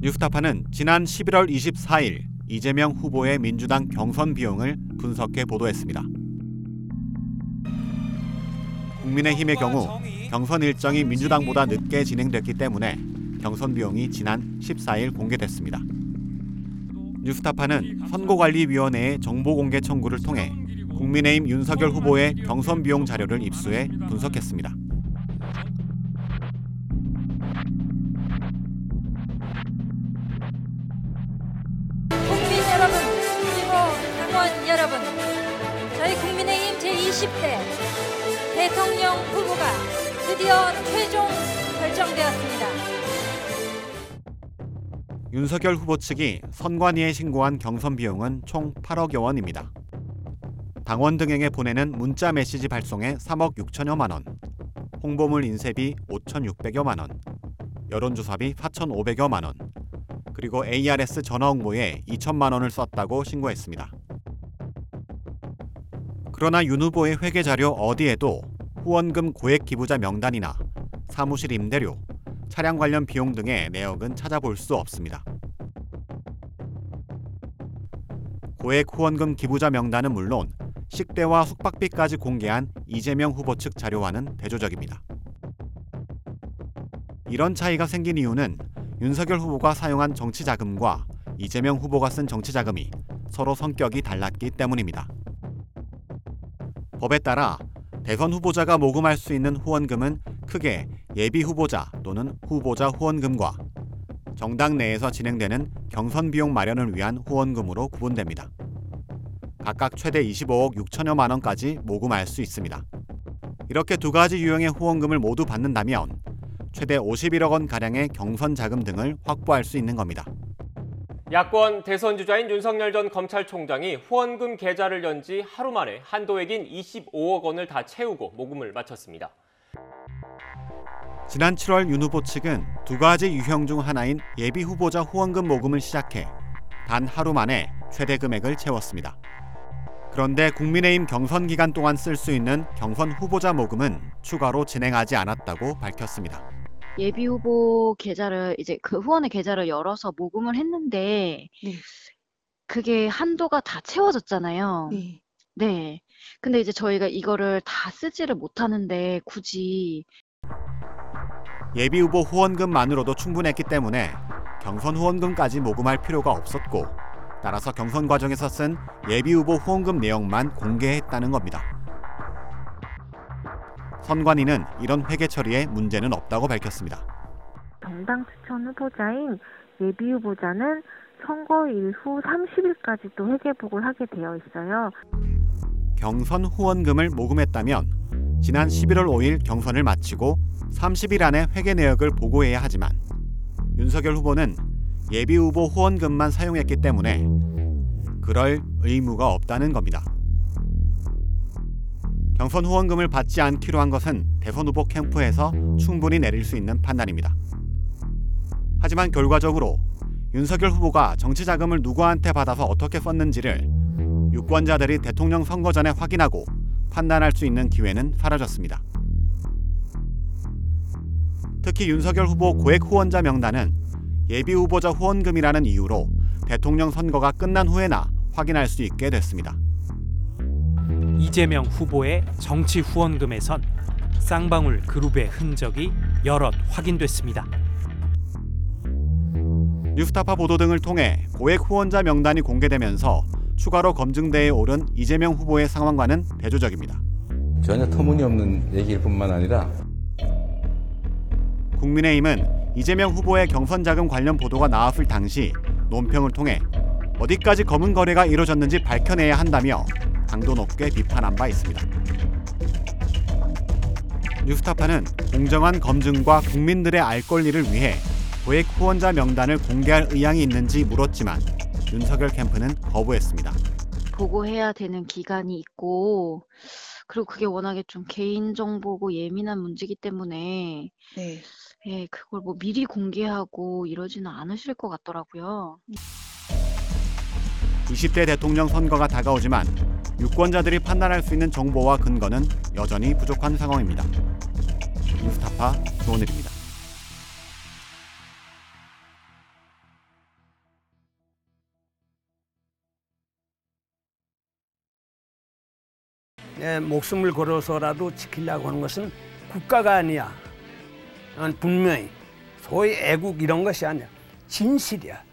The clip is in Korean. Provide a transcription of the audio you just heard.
뉴스타파는 지난 11월 24일 이재명 후보의 민주당 경선 비용을 분석해 보도했습니다. 국민의힘의 경우 경선 일정이 민주당보다 늦게 진행됐기 때문에 경선 비용이 지난 14일 공개됐습니다. 뉴스타파는 선거관리위원회의 정보 공개 청구를 통해 국민의힘 윤석열 후보의 경선 비용 자료를 입수해 분석했습니다. 여러분, 저희 국민의힘 제20대 대통령 후보가 드디어 최종 결정되었습니다. 윤석열 후보 측이 선관위에 신고한 경선 비용은 총 8억여 원입니다. 당원 등에게 보내는 문자 메시지 발송에 3억 6천여만 원, 홍보물 인쇄비 5,600여만 원, 여론조사비 4,500여만 원, 그리고 ARS 전화 홍보에 2천만 원을 썼다고 신고했습니다. 그러나 윤 후보의 회계 자료 어디에도 후원금 고액 기부자 명단이나 사무실 임대료, 차량 관련 비용 등의 내역은 찾아볼 수 없습니다. 고액 후원금 기부자 명단은 물론 식대와 숙박비까지 공개한 이재명 후보 측 자료와는 대조적입니다. 이런 차이가 생긴 이유는 윤석열 후보가 사용한 정치 자금과 이재명 후보가 쓴 정치 자금이 서로 성격이 달랐기 때문입니다. 법에 따라 대선 후보자가 모금할 수 있는 후원금은 크게 예비 후보자 또는 후보자 후원금과 정당 내에서 진행되는 경선 비용 마련을 위한 후원금으로 구분됩니다. 각각 최대 25억 6천여만 원까지 모금할 수 있습니다. 이렇게 두 가지 유형의 후원금을 모두 받는다면 최대 51억 원 가량의 경선 자금 등을 확보할 수 있는 겁니다. 야권 대선 주자인 윤석열 전 검찰총장이 후원금 계좌를 연 지 하루 만에 한도액인 25억 원을 다 채우고 모금을 마쳤습니다. 지난 7월 윤 후보 측은 두 가지 유형 중 하나인 예비 후보자 후원금 모금을 시작해 단 하루 만에 최대 금액을 채웠습니다. 그런데 국민의힘 경선 기간 동안 쓸 수 있는 경선 후보자 모금은 추가로 진행하지 않았다고 밝혔습니다. 예비 후보 계좌를 이제 그 후원의 계좌를 열어서 모금을 했는데 네. 그게 한도가 다 채워졌잖아요. 네. 네. 근데 이제 저희가 이거를 다 쓰지를 못하는데 굳이 예비 후보 후원금만으로도 충분했기 때문에 경선 후원금까지 모금할 필요가 없었고 따라서 경선 과정에서 쓴 예비 후보 후원금 내역만 공개했다는 겁니다. 선관위는 이런 회계 처리에 문제는 없다고 밝혔습니다. 정당 추천 후보자인 예비 후보자는 선거일 후 30일까지 또 회계복을 하게 되어 있어요. 경선 후원금을 모금했다면 지난 11월 5일 경선을 마치고 30일 안에 회계 내역을 보고해야 하지만 윤석열 후보는 예비 후보 후원금만 사용했기 때문에 그럴 의무가 없다는 겁니다. 경선 후원금을 받지 않기로 한 것은 대선 후보 캠프에서 충분히 내릴 수 있는 판단입니다. 하지만 결과적으로 윤석열 후보가 정치 자금을 누구한테 받아서 어떻게 썼는지를 유권자들이 대통령 선거 전에 확인하고 판단할 수 있는 기회는 사라졌습니다. 특히 윤석열 후보 고액 후원자 명단은 예비 후보자 후원금이라는 이유로 대통령 선거가 끝난 후에나 확인할 수 있게 됐습니다. 이재명 후보의 정치 후원금에선 쌍방울 그룹의 흔적이 여럿 확인됐습니다. 뉴스타파 보도 등을 통해 고액 후원자 명단이 공개되면서 추가로 검증대에 오른 이재명 후보의 상황과는 대조적입니다. 전혀 터무니없는 얘기일 뿐만 아니라 국민의힘은 이재명 후보의 경선 자금 관련 보도가 나왔을 당시 논평을 통해 어디까지 검은 거래가 이뤄졌는지 밝혀내야 한다며 강도 높게 비판한 바 있습니다. 뉴스타파는 공정한 검증과 국민들의 알 권리를 위해 고액 후원자 명단을 공개할 의향이 있는지 물었지만 윤석열 캠프는 거부했습니다. 보고해야 되는 기간이 있고 그리고 그게 워낙에 좀 개인 정보고 예민한 문제이기 때문에 네. 예, 그걸 뭐 미리 공개하고 이러지는 않으실 것 같더라고요. 20대 대통령 선거가 다가오지만 유권자들이 판단할 수 있는 정보와 근거는 여전히 부족한 상황입니다. 무스타파 노늘입니다. 내 네, 목숨을 걸어서라도 지키려고 하는 것은 국가가 아니야. 아, 분명히 소위 애국 이런 것이 아니야. 진실이야.